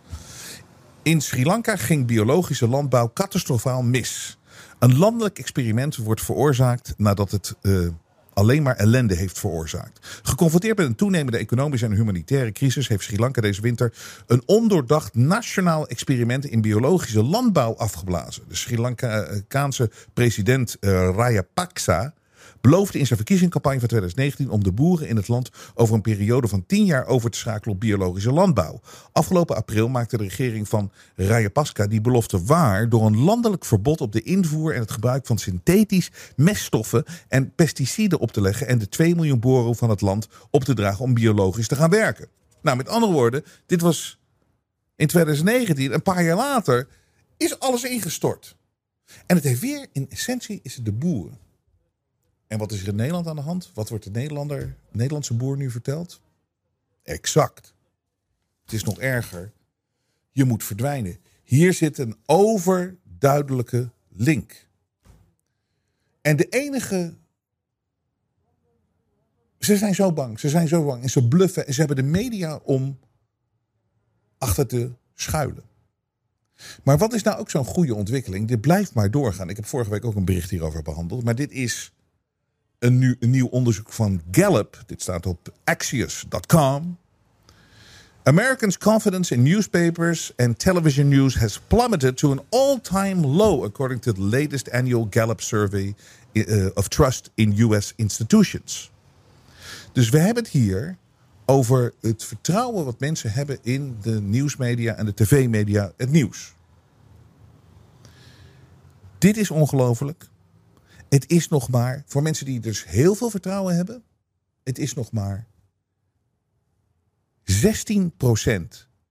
In Sri Lanka ging biologische landbouw catastrofaal mis. Een landelijk experiment wordt veroorzaakt nadat het uh, alleen maar ellende heeft veroorzaakt. Geconfronteerd met een toenemende economische en humanitaire crisis heeft Sri Lanka deze winter een ondoordacht nationaal experiment in biologische landbouw afgeblazen. De Sri Lankaanse president uh, Rajapaksa beloofde in zijn verkiezingscampagne van 2019 om de boeren in het land over een periode van 10 jaar over te schakelen op biologische landbouw. Afgelopen april maakte de regering van Rajapaksa die belofte waar door een landelijk verbod op de invoer en het gebruik van synthetisch meststoffen en pesticiden op te leggen en de 2 miljoen boeren van het land op te dragen om biologisch te gaan werken. Nou, met andere woorden, dit was in 2019, een paar jaar later, is alles ingestort. En het heeft weer, in essentie, is het de boeren. En wat is er in Nederland aan de hand? Wat wordt de Nederlander, Nederlandse boer nu verteld? Exact. Het is nog erger. Je moet verdwijnen. Hier zit een overduidelijke link. En de enige. Ze zijn zo bang. Ze zijn zo bang. En ze bluffen. En ze hebben de media om achter te schuilen. Maar wat is nou ook zo'n goede ontwikkeling? Dit blijft maar doorgaan. Ik heb vorige week ook een bericht hierover behandeld. Maar dit is een, nieuw, onderzoek van Gallup. Dit staat op Axios.com. Americans' confidence in newspapers and television news has plummeted to an all-time low, according to the latest annual Gallup survey uh, of trust in U.S. institutions. Dus we hebben het hier over het vertrouwen wat mensen hebben in de nieuwsmedia en de tv-media, het nieuws. Dit is ongelooflijk. Het is nog maar, voor mensen die dus heel veel vertrouwen hebben, het is nog maar 16%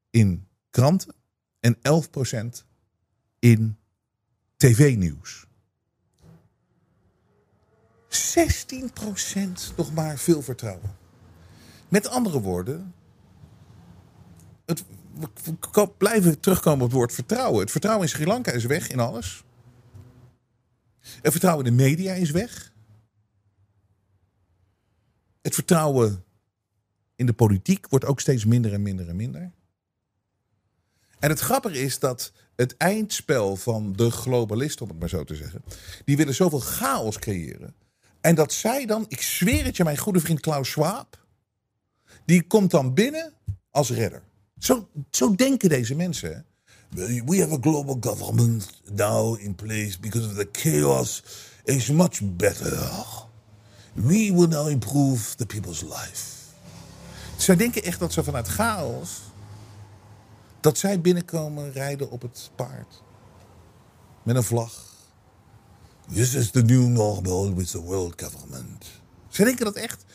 in kranten en 11% in tv-nieuws. 16% nog maar veel vertrouwen. Met andere woorden, het, we blijven terugkomen op het woord vertrouwen. Het vertrouwen in Sri Lanka is weg in alles. Het vertrouwen in de media is weg. Het vertrouwen in de politiek wordt ook steeds minder en minder en minder. En het grappige is dat het eindspel van de globalisten, om het maar zo te zeggen, die willen zoveel chaos creëren. En dat zij dan, ik zweer het je, mijn goede vriend Klaus Schwab, die komt dan binnen als redder. Zo, zo denken deze mensen. We have a global government now in place because of the chaos is much better. We will now improve the people's life. Zij denken echt dat ze vanuit chaos. dat zij binnenkomen rijden op het paard. Met een vlag. This is the new normal with the world government. Ze denken dat echt.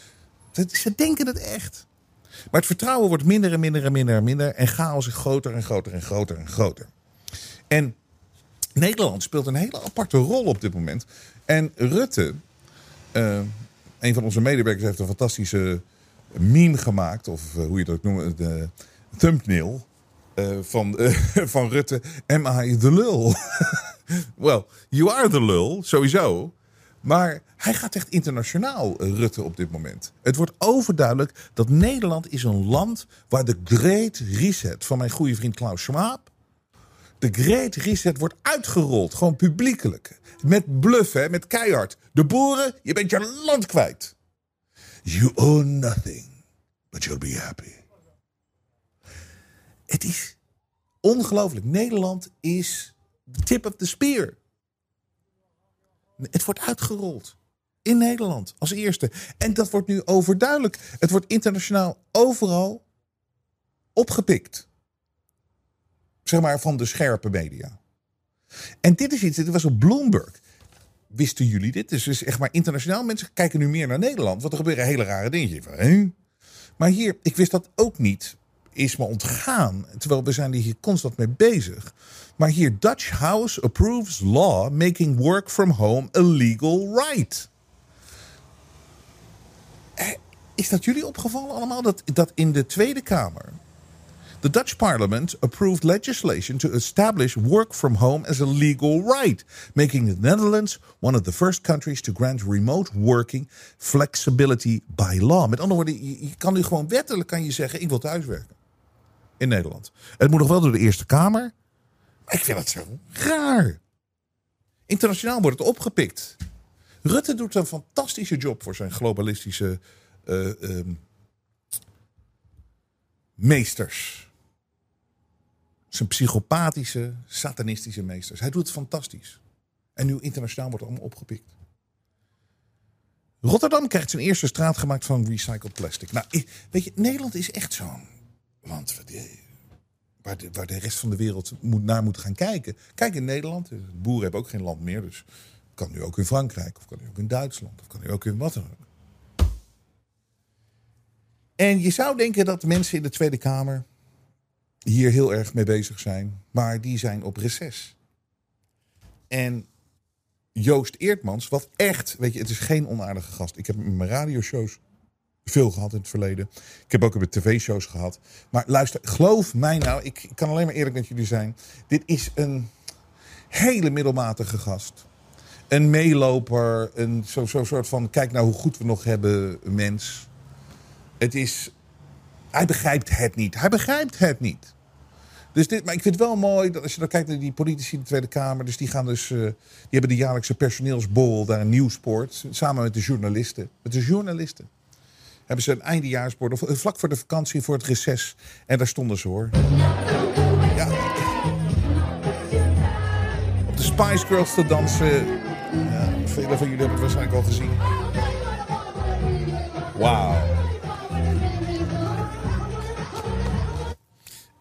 Ze denken dat echt. Maar het vertrouwen wordt minder en minder en minder en minder. En chaos is groter en groter en groter en groter. En Nederland speelt een hele aparte rol op dit moment. En Rutte, uh, een van onze medewerkers, heeft een fantastische meme gemaakt. Of uh, hoe je dat noemt, de thumbnail. Uh, van, van Rutte. Am I the lul? well, you are the lul, sowieso. Maar hij gaat echt internationaal, eh, Rutte, op dit moment. Het wordt overduidelijk dat Nederland is een land waar de Great Reset van mijn goede vriend Klaus Schwab. De Great Reset wordt uitgerold, gewoon publiekelijk. Met bluffen, met keihard. De boeren, je bent je land kwijt. You own nothing, but you'll be happy. Het is ongelooflijk. Nederland is the tip of the spear. Het wordt uitgerold. In Nederland als eerste. En dat wordt nu overduidelijk. Het wordt internationaal overal opgepikt. Zeg maar van de scherpe media. En dit is iets, dit was op Bloomberg. Wisten jullie dit? Dus, is echt maar internationaal. Mensen kijken nu meer naar Nederland. Want er gebeuren hele rare dingen. Maar hier, ik wist dat ook niet. Is me ontgaan. Terwijl we zijn hier constant mee bezig. Maar hier, Dutch House approves law making work from home a legal right. Eh, is dat jullie opgevallen allemaal? Dat, dat in de Tweede Kamer. The Dutch Parliament approved legislation to establish work from home as a legal right, making the Netherlands one of the first countries to grant remote working flexibility by law. Met andere woorden, je, je kan nu gewoon wettelijk kan je zeggen: ik wil thuiswerken in Nederland. Het moet nog wel door de Eerste Kamer. Ik vind het zo raar. Internationaal wordt het opgepikt. Rutte doet een fantastische job voor zijn globalistische uh, um, meesters. Zijn psychopathische, satanistische meesters. Hij doet het fantastisch. En nu internationaal wordt het allemaal opgepikt. Rotterdam krijgt zijn eerste straat gemaakt van recycled plastic. Nou, weet je, Nederland is echt zo'n land waar de, waar de rest van de wereld moet, naar moet gaan kijken. Kijk in Nederland, de boeren hebben ook geen land meer, dus kan nu ook in Frankrijk, of kan nu ook in Duitsland, of kan nu ook in wat dan ook. En je zou denken dat mensen in de Tweede Kamer hier heel erg mee bezig zijn, maar die zijn op reces. En Joost Eertmans, wat echt, weet je, het is geen onaardige gast. Ik heb hem in mijn radioshows veel gehad in het verleden. Ik heb ook op tv-shows gehad. Maar luister, geloof mij nou, ik, kan alleen maar eerlijk met jullie zijn. Dit is een hele middelmatige gast. Een meeloper, een zo'n zo soort van, kijk nou hoe goed we nog hebben, mens. Het is, hij begrijpt het niet. Hij begrijpt het niet. Dus dit, maar ik vind het wel mooi dat als je dan kijkt naar die politici in de Tweede Kamer. Dus die gaan dus, uh, die hebben de jaarlijkse personeelsbol daar in Nieuwsport. Samen met de journalisten. Met de journalisten hebben ze een eindejaarsbord. Of eh, vlak voor de vakantie, voor het reces. En daar stonden ze hoor. Ja. Op de Spice Girls te dansen. Ja, velen van jullie hebben het waarschijnlijk al gezien. Wauw.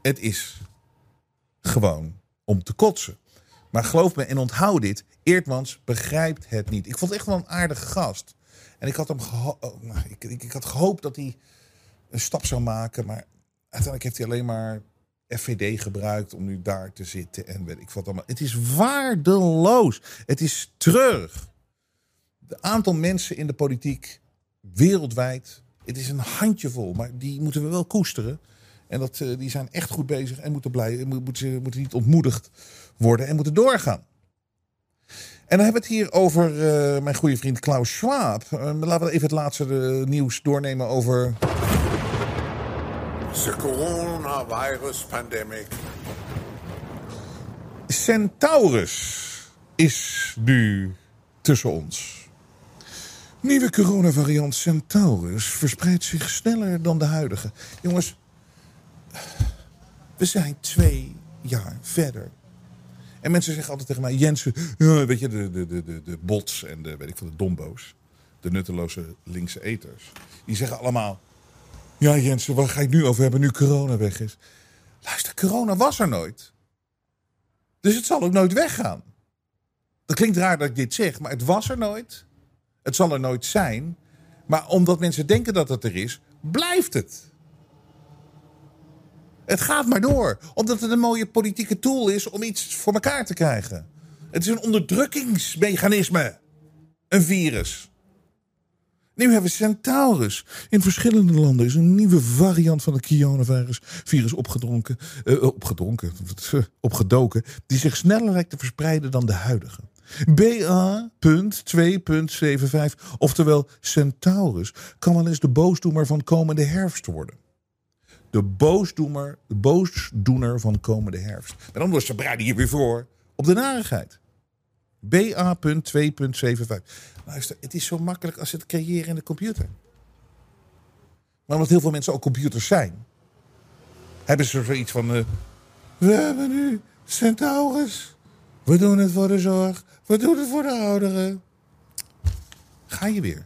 Het is gewoon om te kotsen. Maar geloof me en onthoud dit: Eertmans begrijpt het niet. Ik vond het echt wel een aardige gast. En ik had, hem oh, nou, ik, ik, ik had gehoopt dat hij een stap zou maken. Maar uiteindelijk heeft hij alleen maar FVD gebruikt om nu daar te zitten. En weet ik wat allemaal. Het is waardeloos. Het is treurig. De aantal mensen in de politiek wereldwijd. Het is een handjevol, maar die moeten we wel koesteren. En dat, eh, die zijn echt goed bezig en moeten, blij, mo- moeten, ze- moeten niet ontmoedigd worden en moeten doorgaan. En dan hebben we het hier over eh, mijn goede vriend Klaus Schwab. Eh, laten we even het laatste eh, nieuws doornemen over. The coronavirus pandemic. Centaurus is nu tussen ons. Nieuwe coronavariant Centaurus verspreidt zich sneller dan de huidige. Jongens, we zijn twee jaar verder. En mensen zeggen altijd tegen mij, Jensen, ja, weet je, de, de, de, de, bots en de, weet ik veel, de dombo's. De nutteloze linkse eters. Die zeggen allemaal, ja Jensen, waar ga het nu over hebben nu corona weg is? Luister, corona was er nooit. Dus het zal ook nooit weggaan. Dat klinkt raar dat ik dit zeg, maar het was er nooit. Het zal er nooit zijn. Maar omdat mensen denken dat het er is, blijft het. Het gaat maar door. Omdat het een mooie politieke tool is om iets voor elkaar te krijgen. Het is een onderdrukkingsmechanisme. Een virus. Nu hebben we Centaurus. In verschillende landen is een nieuwe variant van het coronavirus virus opgedronken, eh, opgedronken, eh, opgedoken, die zich sneller lijkt te verspreiden dan de huidige. BA.2.75, oftewel Centaurus, kan wel eens de boosdoener van komende herfst worden. De boosdoener, de boosdoener van komende herfst. Met andere woorden, ze bereiden hier weer voor op de narigheid. BA.2.75. Luister, het is zo makkelijk als het creëren in de computer. Maar omdat heel veel mensen ook computers zijn, hebben ze zoiets van: eh, We hebben nu Centaurus. We doen het voor de zorg. We doen het voor de ouderen. Ga je weer.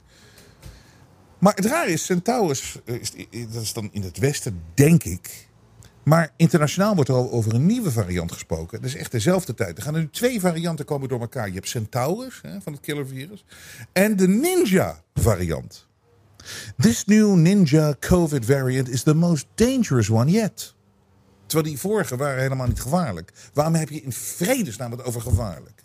Maar het raar is, Centaurus, eh, is, dat is dan in het Westen, denk ik. Maar internationaal wordt er al over een nieuwe variant gesproken. Dat is echt dezelfde tijd. Er gaan nu twee varianten komen door elkaar. Je hebt Centaurus hè, van het killervirus. En de Ninja variant. This new Ninja COVID variant is the most dangerous one yet. Terwijl die vorige waren helemaal niet gevaarlijk. Waarom heb je in vredesnaam het over gevaarlijk?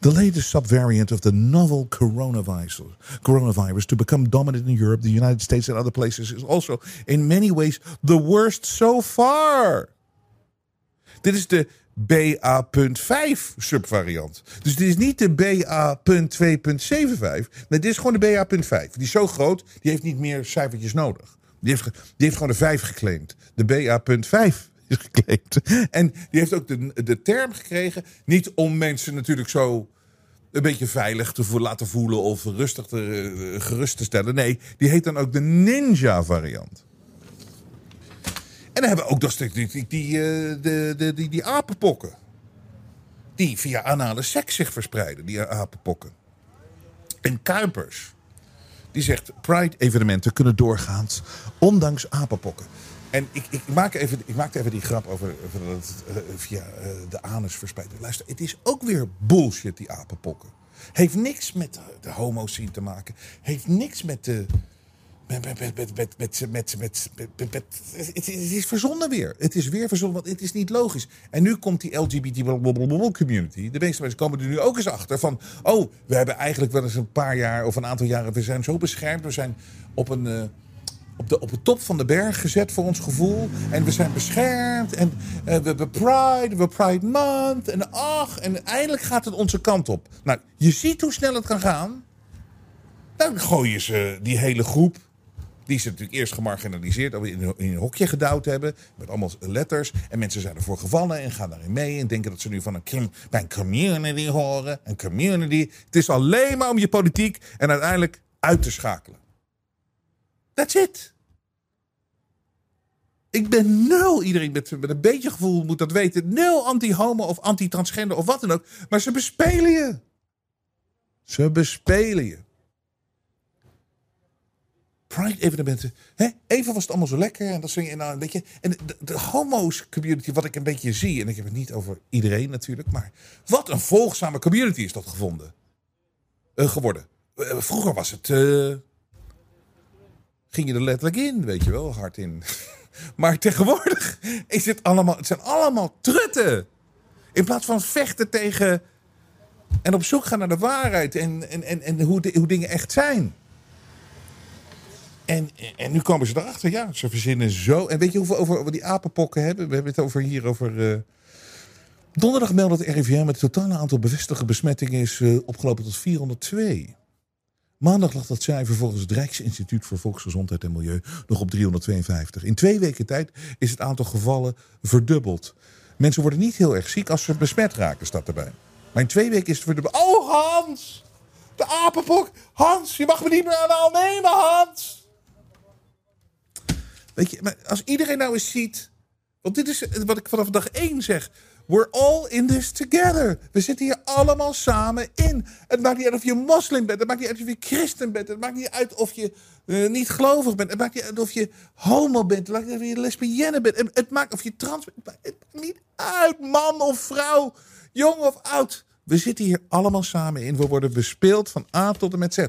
The latest subvariant of the novel coronavirus, coronavirus to become dominant in Europe, the United States, and other places is also in many ways the worst so far. Dit is de BA.5 subvariant. Dus dit is niet de BA.2.75. Nee, dit is gewoon de BA.5. Die is zo groot, die heeft niet meer cijfertjes nodig. Die heeft, die heeft gewoon de 5 geclaimd. De BA.5 En die heeft ook de, de term gekregen, niet om mensen natuurlijk zo een beetje veilig te laten voelen of rustig te, eh, gerust te stellen. Nee, die heet dan ook de Ninja variant. En dan hebben we ook steeds die, die, die, eh, die, die apenpokken. Die via anale seks zich verspreiden, die apenpokken. En Kuipers, die zegt Pride-evenementen kunnen doorgaans, ondanks apenpokken. En ik, ik, maak even, ik maakte even die grap over, dat het eh, via eh, de anus verspreidt. Luister, het is ook weer bullshit, die apenpokken. Heeft niks met de, de homo-scene te maken. Heeft niks met de... Met, met, met, met, met, met, met, het, is verzonnen weer. Het is weer verzonnen, want het is niet logisch. En nu komt die LGBT blablabla community. De meeste mensen komen er nu ook eens achter van... oh, we hebben eigenlijk wel eens een paar jaar of een aantal jaren... we zijn zo beschermd, we zijn op een... eh, op de, op de top van de berg gezet voor ons gevoel. En we zijn beschermd. En eh, we hebben Pride, we Pride Month. En ach, en eindelijk gaat het onze kant op. Nou, je ziet hoe snel het kan gaan. Dan gooien ze die hele groep. Die ze natuurlijk eerst gemarginaliseerd, in, een hokje gedouwd hebben. Met allemaal letters. En mensen zijn ervoor gevallen en gaan daarin mee. En denken dat ze nu van een, bij een community horen. Een community. Het is alleen maar om je politiek en uiteindelijk uit te schakelen. That's it. Ik ben nul. Iedereen met, met een beetje gevoel moet dat weten. Nul anti-homo of anti-transgender of wat dan ook. Maar ze bespelen je. Ze bespelen je. Pride-evenementen. Even was het allemaal zo lekker. En dat zing je nou een beetje. En de, de homo's community, wat ik een beetje zie. En ik heb het niet over iedereen natuurlijk. Maar wat een volgzame community is dat gevonden. Uh, geworden. Uh, vroeger was het. Uh, ging je er letterlijk in, weet je wel, hard in. maar tegenwoordig is het allemaal. Het zijn allemaal trutten. In plaats van vechten tegen. En op zoek gaan naar de waarheid en, en, en, en hoe, hoe dingen echt zijn. En, en nu komen ze erachter, ja, ze verzinnen zo. En weet je hoeveel over, over die apenpokken hebben? We hebben het over hier over. Uh... Donderdag meldde het RIVM het totale aantal bevestigde besmettingen is uh, opgelopen tot 402. Maandag lag dat cijfer volgens het Rijksinstituut voor Volksgezondheid en Milieu nog op 352. In twee weken tijd is het aantal gevallen verdubbeld. Mensen worden niet heel erg ziek als ze besmet raken, staat erbij. Maar in twee weken is het verdubbeld. Oh, Hans! De apenpok! Hans, je mag me niet meer aan de hand nemen, Hans! Weet je, maar als iedereen nou eens ziet. Want dit is wat ik vanaf dag één zeg. We're all in this together. We zitten hier allemaal samen in. Het maakt niet uit of je moslim bent. Het maakt niet uit of je christen bent. Het maakt niet uit of je uh, niet gelovig bent. Het maakt niet uit of je homo bent. Het maakt niet uit of je lesbienne bent. Het maakt of je trans bent. Het maakt niet uit, man of vrouw, jong of oud. We zitten hier allemaal samen in. We worden bespeeld van A tot en met Z.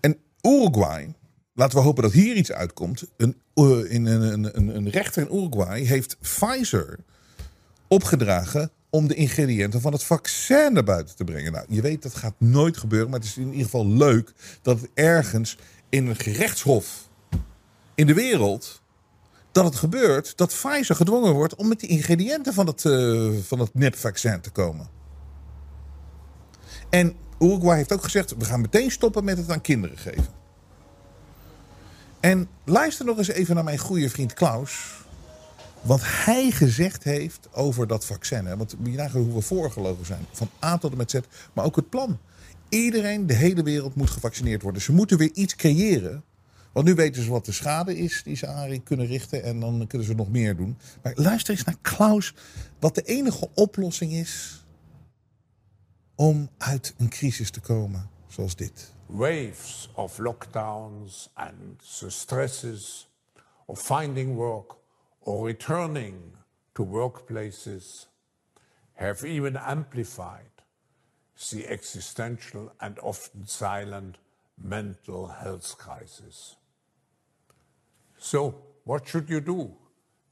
En Uruguay Laten we hopen dat hier iets uitkomt. Een, uh, in, een, een, een rechter in Uruguay heeft Pfizer opgedragen om de ingrediënten van het vaccin naar buiten te brengen. Nou, je weet dat gaat nooit gebeuren, maar het is in ieder geval leuk dat ergens in een gerechtshof in de wereld dat het gebeurt dat Pfizer gedwongen wordt om met de ingrediënten van het, uh, van het nepvaccin te komen. En Uruguay heeft ook gezegd: we gaan meteen stoppen met het aan kinderen geven. En luister nog eens even naar mijn goede vriend Klaus. Wat hij gezegd heeft over dat vaccin. Hè? Want je nagaan hoe we voorgelogen zijn. Van A tot en met Z. Maar ook het plan. Iedereen, de hele wereld moet gevaccineerd worden. Ze moeten weer iets creëren. Want nu weten ze wat de schade is die ze aan kunnen richten. En dan kunnen ze nog meer doen. Maar luister eens naar Klaus. Wat de enige oplossing is om uit een crisis te komen zoals dit. Waves of lockdowns and the stresses of finding work or returning to workplaces have even amplified the existential and often silent mental health crisis. So, what should you do?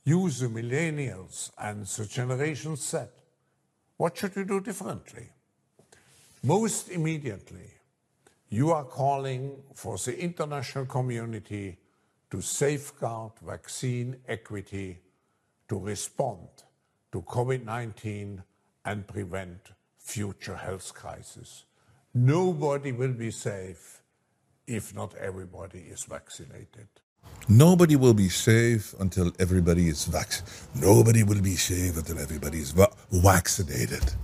Use the millennials and the Generation Z. What should you do differently? Most immediately, you are calling for the international community to safeguard vaccine equity to respond to COVID 19 and prevent future health crises. Nobody will be safe if not everybody is vaccinated. Nobody will be safe until everybody is vaccinated. Nobody will be safe until everybody is va vaccinated.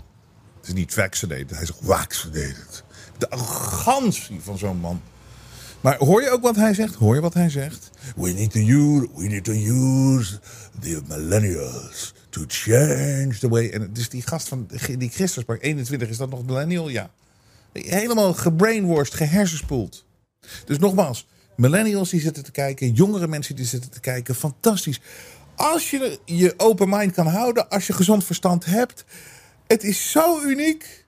Het is niet vaccinated, hij vaccinated. De arrogantie van zo'n man. Maar hoor je ook wat hij zegt? Hoor je wat hij zegt? We need to use, we need to use the millennials to change the way. En dus die gast van die Christuspark 21, is dat nog millennial? Ja. Helemaal gebrainwashed, gehersenspoeld. Dus nogmaals, millennials die zitten te kijken, jongere mensen die zitten te kijken, fantastisch. Als je je open mind kan houden, als je gezond verstand hebt, het is zo uniek.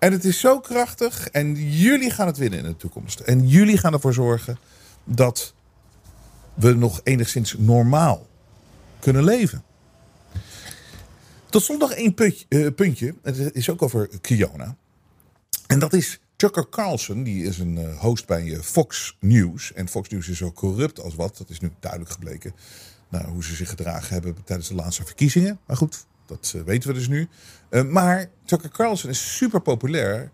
En het is zo krachtig. En jullie gaan het winnen in de toekomst. En jullie gaan ervoor zorgen dat we nog enigszins normaal kunnen leven. Tot nog één puntje, uh, puntje. Het is ook over Kiona. En dat is Tucker Carlson. Die is een uh, host bij uh, Fox News. En Fox News is zo corrupt als wat. Dat is nu duidelijk gebleken. Nou, hoe ze zich gedragen hebben tijdens de laatste verkiezingen. Maar goed, dat uh, weten we dus nu. Uh, maar Tucker Carlson is super populair.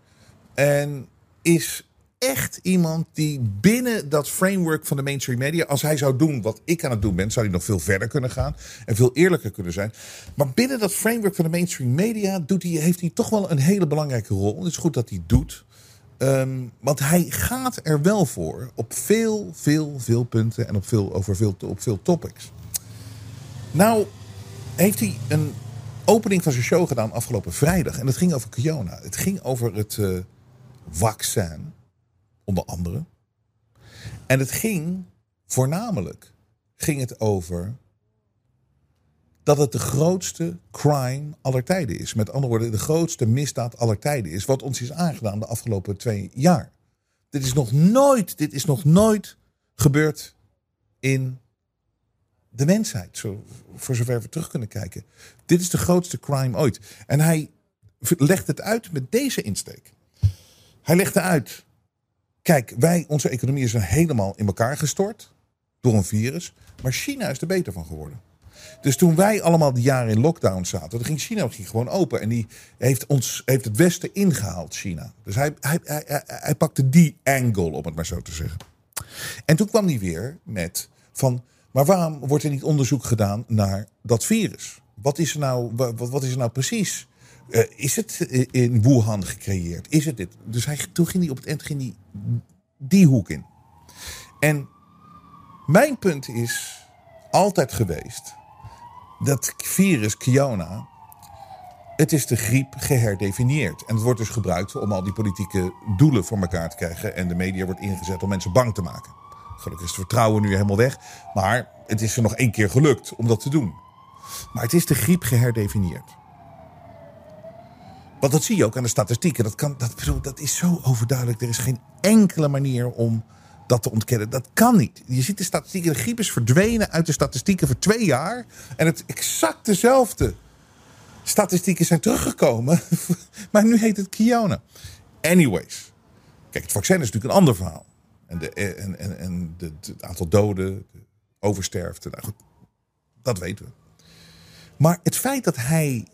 En is echt iemand die binnen dat framework van de mainstream media, als hij zou doen wat ik aan het doen ben, zou hij nog veel verder kunnen gaan en veel eerlijker kunnen zijn. Maar binnen dat framework van de mainstream media doet hij, heeft hij toch wel een hele belangrijke rol. Het is goed dat hij doet. Um, want hij gaat er wel voor op veel, veel, veel punten en op veel, over veel, op veel topics. Nou, heeft hij een opening van zijn show gedaan afgelopen vrijdag. En het ging over Kiona. Het ging over het uh, vaccin, onder andere. En het ging voornamelijk ging het over dat het de grootste crime aller tijden is. Met andere woorden, de grootste misdaad aller tijden is. Wat ons is aangedaan de afgelopen twee jaar. Dit is nog nooit, dit is nog nooit gebeurd in de mensheid. Zo, voor zover we terug kunnen kijken. Dit is de grootste crime ooit. En hij legt het uit met deze insteek. Hij legde uit. Kijk, wij, onze economie is helemaal in elkaar gestort door een virus. Maar China is er beter van geworden. Dus toen wij allemaal die jaren in lockdown zaten, ging China ging gewoon open. En die heeft, ons, heeft het Westen ingehaald, China. Dus hij, hij, hij, hij pakte die angle, om het maar zo te zeggen. En toen kwam hij weer met van, maar waarom wordt er niet onderzoek gedaan naar dat virus? Wat is er nou, wat, wat is er nou precies? Uh, is het in Wuhan gecreëerd? Is het dit? Dus hij, toen ging hij op het eind ging die hoek in. En mijn punt is altijd geweest dat virus Kiona, het is de griep geherdefinieerd. En het wordt dus gebruikt om al die politieke doelen voor elkaar te krijgen. En de media wordt ingezet om mensen bang te maken. Gelukkig is het vertrouwen nu helemaal weg. Maar het is er nog één keer gelukt om dat te doen. Maar het is de griep geherdefinieerd. Want dat zie je ook aan de statistieken. Dat, kan, dat, dat is zo overduidelijk. Er is geen enkele manier om dat te ontkennen. Dat kan niet. Je ziet de statistieken. De griep is verdwenen uit de statistieken voor twee jaar. En het exact dezelfde statistieken zijn teruggekomen. maar nu heet het Kiona. Anyways. Kijk, het vaccin is natuurlijk een ander verhaal. En, de, en, en, en het aantal doden, de oversterfte. Nou dat weten we. Maar het feit dat hij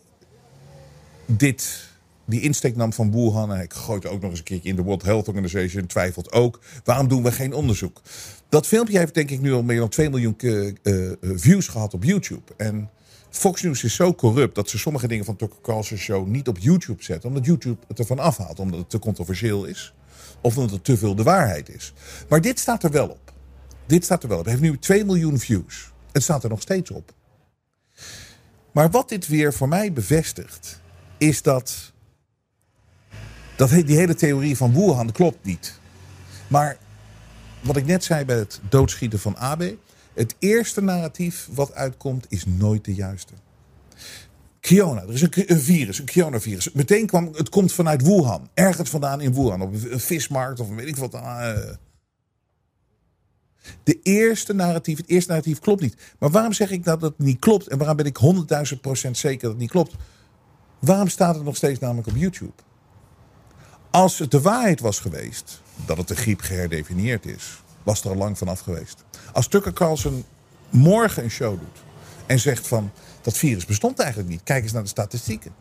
dit die insteek nam van Wuhan. En hij gooit ook nog eens een keertje in de World Health Organization. Twijfelt ook. Waarom doen we geen onderzoek? Dat filmpje heeft denk ik nu al meer dan 2 miljoen uh, views gehad op YouTube. En Fox News is zo corrupt dat ze sommige dingen van Tucker Carlson Show niet op YouTube zetten. Omdat YouTube het ervan afhaalt. Omdat het te controversieel is. Of omdat het te veel de waarheid is. Maar dit staat er wel op. Dit staat er wel op. Het heeft nu 2 miljoen views. Het staat er nog steeds op. Maar wat dit weer voor mij bevestigt, is dat dat, die hele theorie van Wuhan klopt niet. Maar wat ik net zei bij het doodschieten van AB. Het eerste narratief wat uitkomt is nooit de juiste. Kiona, er is een, virus, een Kiona-virus. Meteen kwam, het komt vanuit Wuhan. Ergens vandaan in Wuhan. Op een vismarkt of weet ik wat. Uh. De eerste narratief, het eerste narratief klopt niet. Maar waarom zeg ik dat het niet klopt? En waarom ben ik honderdduizend procent zeker dat het niet klopt? Waarom staat het nog steeds namelijk op YouTube? Als het de waarheid was geweest dat het de griep geherdefinieerd is, was er al lang vanaf geweest. Als Tucker Carlson morgen een show doet en zegt van dat virus bestond eigenlijk niet, kijk eens naar de statistieken.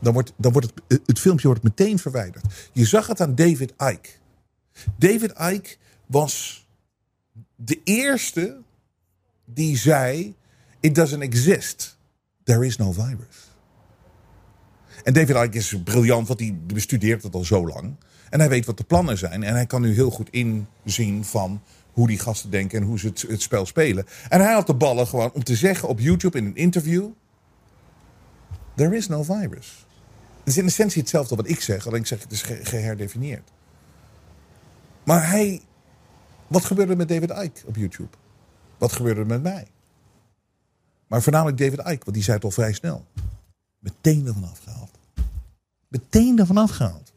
Dan wordt, dan wordt het, het filmpje wordt meteen verwijderd. Je zag het aan David Icke. David Icke was de eerste die zei: It doesn't exist. There is no virus. En David Icke is briljant, want hij bestudeert het al zo lang. En hij weet wat de plannen zijn. En hij kan nu heel goed inzien van hoe die gasten denken en hoe ze het, het spel spelen. En hij had de ballen gewoon om te zeggen op YouTube in een interview: There is no virus. Het is in essentie hetzelfde wat ik zeg, alleen ik zeg het is geherdefinieerd. Maar hij. Wat gebeurde met David Icke op YouTube? Wat gebeurde er met mij? Maar voornamelijk David Icke, want die zei het al vrij snel. Meteen ervan afgehaald meteen ervan afgehaald.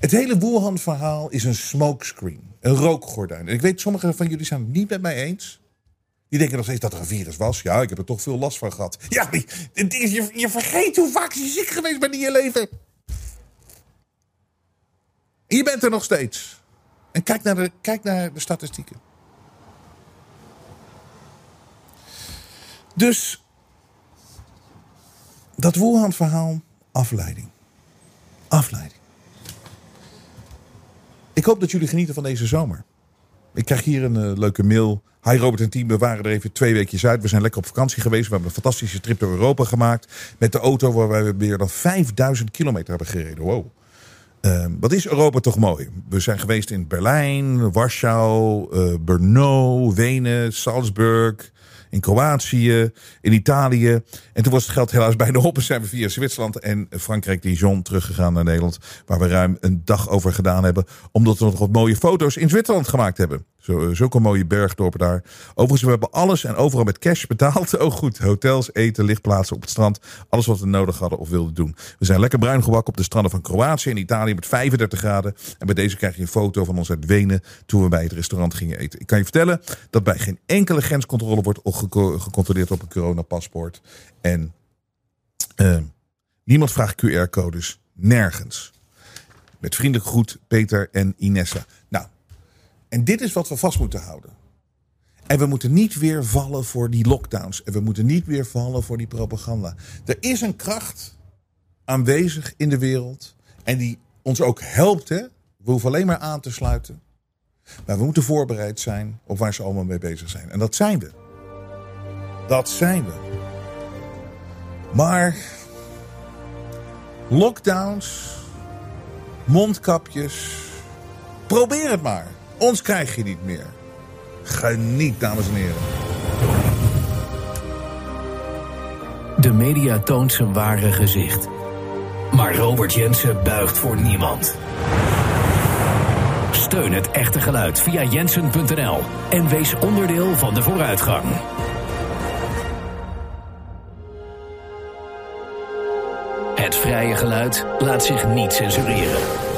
Het hele Wuhan-verhaal is een smokescreen, een rookgordijn. En ik weet, sommigen van jullie zijn het niet met mij eens. Die denken nog steeds dat er een virus was. Ja, ik heb er toch veel last van gehad. Ja, je, je vergeet hoe vaak je ziek geweest bent in je leven. je bent er nog steeds. En kijk naar de, kijk naar de statistieken. Dus dat Wuhan-verhaal Afleiding. Afleiding. Ik hoop dat jullie genieten van deze zomer. Ik krijg hier een uh, leuke mail. Hi Robert en team, we waren er even twee weekjes uit. We zijn lekker op vakantie geweest. We hebben een fantastische trip door Europa gemaakt. Met de auto waar wij meer dan 5000 kilometer hebben gereden. Wow. Uh, wat is Europa toch mooi? We zijn geweest in Berlijn, Warschau, uh, Brno, Wenen, Salzburg. In Kroatië, in Italië. En toen was het geld helaas bijna op en zijn we via Zwitserland en Frankrijk Dijon teruggegaan naar Nederland. Waar we ruim een dag over gedaan hebben. Omdat we nog wat mooie foto's in Zwitserland gemaakt hebben. Zo, eh, zulke mooie bergdorpen daar. Overigens, we hebben alles en overal met cash betaald. Oh goed, hotels, eten, lichtplaatsen op het strand. Alles wat we nodig hadden of wilden doen. We zijn lekker bruin gewakken op de stranden van Kroatië en Italië met 35 graden. En bij deze krijg je een foto van ons uit Wenen toen we bij het restaurant gingen eten. Ik kan je vertellen dat bij geen enkele grenscontrole wordt gecontroleerd op een coronapaspoort. En uh, niemand vraagt QR-codes. Nergens. Met vriendelijk groet Peter en Inessa. Nou, en dit is wat we vast moeten houden. En we moeten niet weer vallen voor die lockdowns. En we moeten niet weer vallen voor die propaganda. Er is een kracht aanwezig in de wereld. En die ons ook helpt. Hè? We hoeven alleen maar aan te sluiten. Maar we moeten voorbereid zijn op waar ze allemaal mee bezig zijn. En dat zijn we. Dat zijn we. Maar lockdowns, mondkapjes, probeer het maar. Ons krijg je niet meer. Geniet, dames en heren. De media toont zijn ware gezicht. Maar Robert Jensen buigt voor niemand. Steun het echte geluid via jensen.nl en wees onderdeel van de vooruitgang. Het vrije geluid laat zich niet censureren.